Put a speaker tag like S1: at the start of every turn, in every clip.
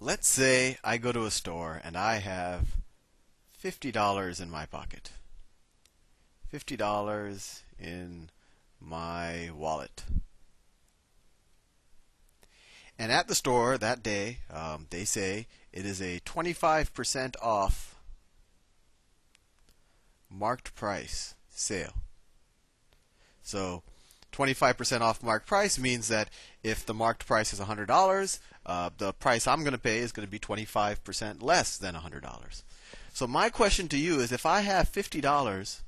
S1: Let's say I go to a store and I have $50 in my pocket. $50 in my wallet. And at the store that day, um, they say it is a 25% off marked price sale. So 25% off marked price means that if the marked price is $100, uh, the price I'm going to pay is going to be 25% less than $100. So my question to you is if I have $50,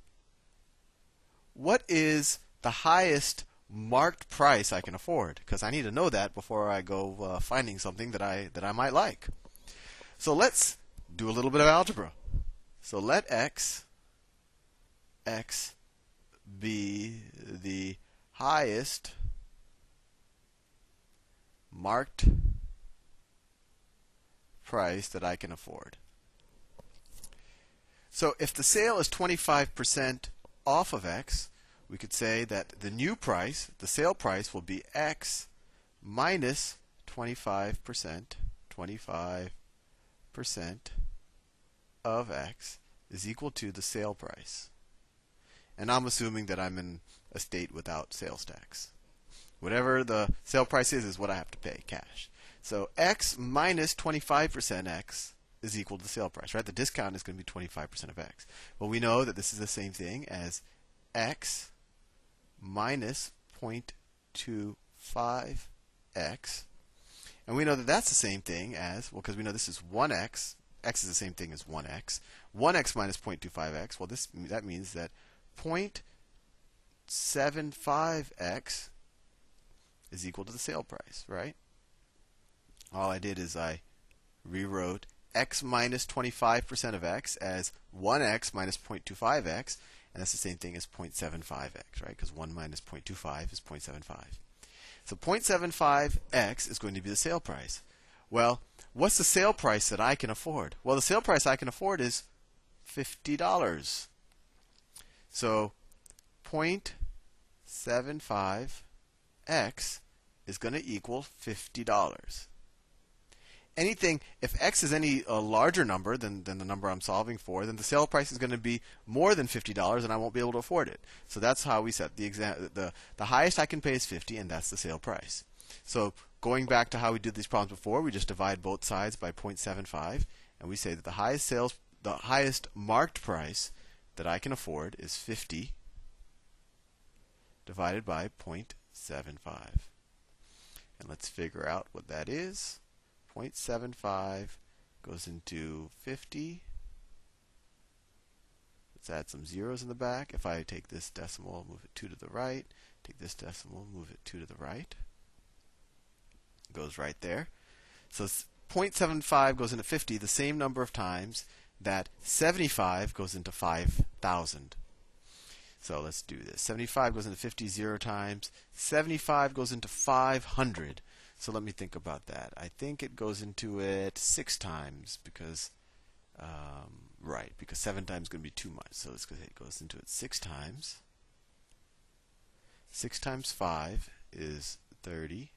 S1: what is the highest marked price I can afford? Because I need to know that before I go uh, finding something that I that I might like. So let's do a little bit of algebra. So let x x be the highest marked price that I can afford. So if the sale is 25% off of x, we could say that the new price, the sale price, will be x minus 25%, 25% of x is equal to the sale price. And I'm assuming that I'm in a state without sales tax. Whatever the sale price is, is what I have to pay cash. So x minus 25% x is equal to the sale price, right? The discount is going to be 25% of x. Well, we know that this is the same thing as x minus 0.25x. And we know that that's the same thing as, well, because we know this is 1x. x is the same thing as 1x. 1x minus 0.25x, well, this that means that 0.75x is equal to the sale price, right? All I did is I rewrote x minus 25% of x as 1x minus 0.25x, and that's the same thing as 0.75x, right? Because 1 minus 0.25 is 0.75. So 0.75x is going to be the sale price. Well, what's the sale price that I can afford? Well, the sale price I can afford is $50. So 0.75x is going to equal $50 anything if x is any a larger number than, than the number I'm solving for, then the sale price is going to be more than fifty dollars, and I won't be able to afford it. So that's how we set the exam. The the highest I can pay is fifty, and that's the sale price. So going back to how we did these problems before, we just divide both sides by 0.75, and we say that the highest sales, the highest marked price that I can afford is 50 divided by 0.75. And let's figure out what that is. 0.75 goes into 50. Let's add some zeros in the back. If I take this decimal, move it 2 to the right, take this decimal, move it 2 to the right. It goes right there. So 0.75 goes into 50 the same number of times that 75 goes into 5,000. So let's do this. 75 goes into 50 zero times. 75 goes into 500. So let me think about that. I think it goes into it six times because, um, right, because seven times is going to be too much. So let's go it goes into it six times. Six times five is 30.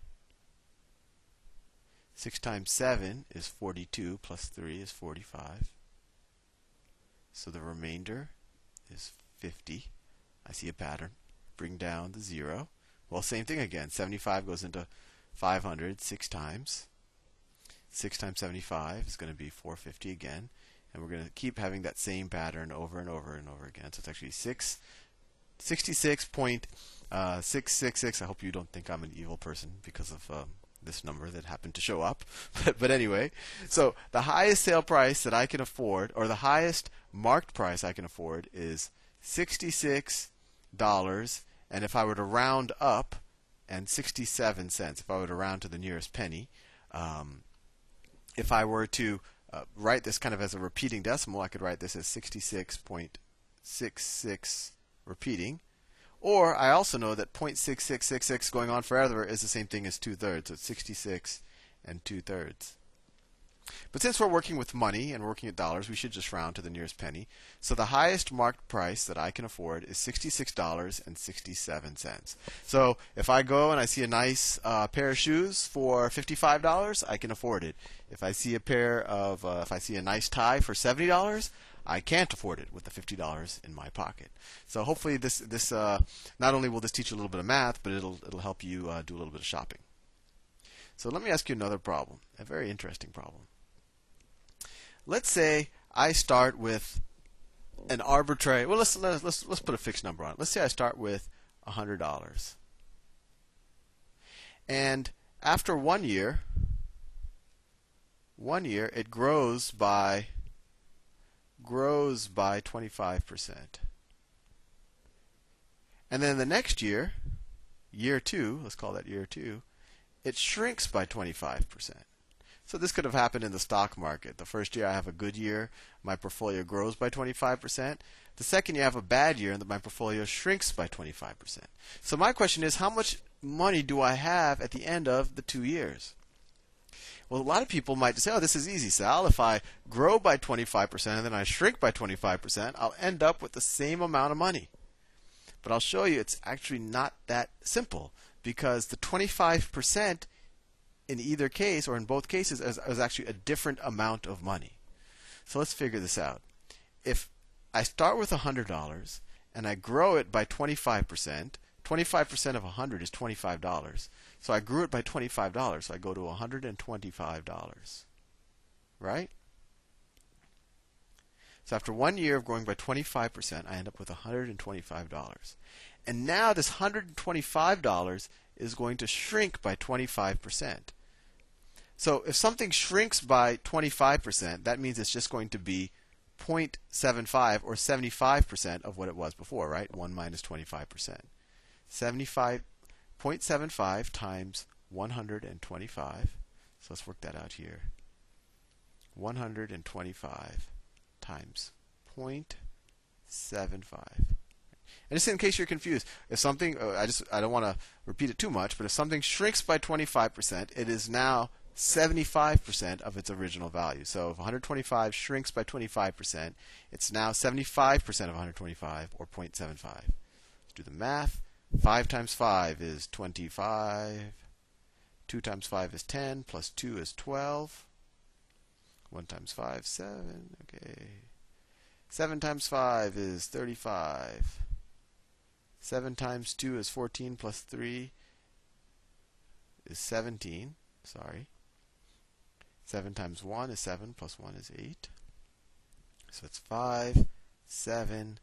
S1: 6 times 7 is 42, plus 3 is 45. So the remainder is 50. I see a pattern. Bring down the 0. Well, same thing again. 75 goes into 500 six times. 6 times 75 is going to be 450 again. And we're going to keep having that same pattern over and over and over again. So it's actually 6, 66.666. Uh, I hope you don't think I'm an evil person because of um, this number that happened to show up. but, but anyway, so the highest sale price that I can afford, or the highest marked price I can afford, is $66. Dollars, and if I were to round up, and 67 cents if I were to round to the nearest penny. Um, if I were to uh, write this kind of as a repeating decimal, I could write this as 66.66 repeating. Or I also know that 0.6666 going on forever is the same thing as two thirds. So it's 66 and two thirds. But since we're working with money and working at dollars, we should just round to the nearest penny. So the highest marked price that I can afford is $66.67. So if I go and I see a nice uh, pair of shoes for $55, I can afford it. If I see a pair of, uh, if I see a nice tie for $70, I can't afford it with the fifty dollars in my pocket. So hopefully this this uh, not only will this teach you a little bit of math, but it'll it'll help you uh, do a little bit of shopping. So let me ask you another problem, a very interesting problem. Let's say I start with an arbitrary. Well, let's let's let's, let's put a fixed number on it. Let's say I start with hundred dollars, and after one year, one year it grows by grows by 25%. And then the next year, year two, let's call that year two, it shrinks by 25%. So this could have happened in the stock market. The first year I have a good year, my portfolio grows by 25%. The second year I have a bad year and my portfolio shrinks by 25%. So my question is how much money do I have at the end of the 2 years? Well, a lot of people might say, oh, this is easy, Sal. If I grow by 25% and then I shrink by 25%, I'll end up with the same amount of money. But I'll show you it's actually not that simple because the 25% in either case or in both cases is, actually a different amount of money. So let's figure this out. If I start with $100 and I grow it by 25%, 25% of 100 is $25. So I grew it by $25. So I go to $125. Right? So after one year of growing by 25%, I end up with $125. And now this $125 is going to shrink by 25%. So if something shrinks by 25%, that means it's just going to be 0.75 or 75% of what it was before, right? 1 minus 25%. 75 0.75 times 125. So let's work that out here. 125 times 0.75. And just in case you're confused, if something, uh, I just I don't want to repeat it too much, but if something shrinks by 25%, it is now 75% of its original value. So if 125 shrinks by 25%, it's now 75% of 125 or 0.75. Let's do the math. 5 times 5 is 25. 2 times 5 is 10. Plus 2 is 12. 1 times 5, 7. Okay. 7 times 5 is 35. 7 times 2 is 14 plus 3 is 17. Sorry. 7 times 1 is 7 plus 1 is 8. So it's 5, 7,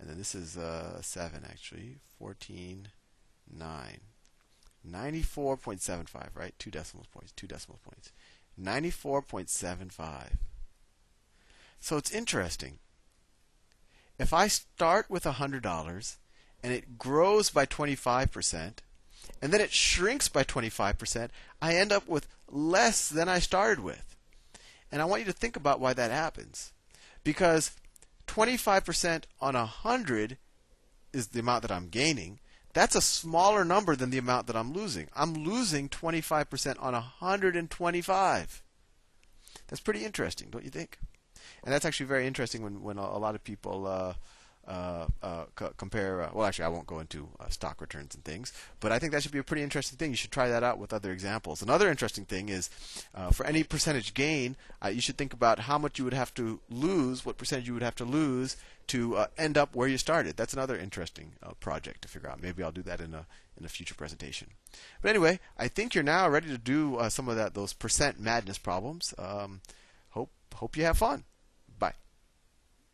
S1: and then this is uh, 7 actually. 14, 9. 94.75, right? Two decimal points, two decimal points. 94.75. So it's interesting. If I start with $100 and it grows by 25%, and then it shrinks by 25%, I end up with less than I started with. And I want you to think about why that happens. Because 25% on 100 is the amount that I'm gaining. That's a smaller number than the amount that I'm losing. I'm losing 25% on 125. That's pretty interesting, don't you think? And that's actually very interesting when, when a, lot of people uh, uh, uh, c- compare. Uh, well, actually, I won't go into uh, stock returns and things, but I think that should be a pretty interesting thing. You should try that out with other examples. Another interesting thing is uh, for any percentage gain, uh, you should think about how much you would have to lose, what percentage you would have to lose to end up where you started. That's another interesting project to figure out. Maybe I'll do that in a in a future presentation. But anyway, I think you're now ready to do some of that those percent madness problems. Um, hope hope you have fun.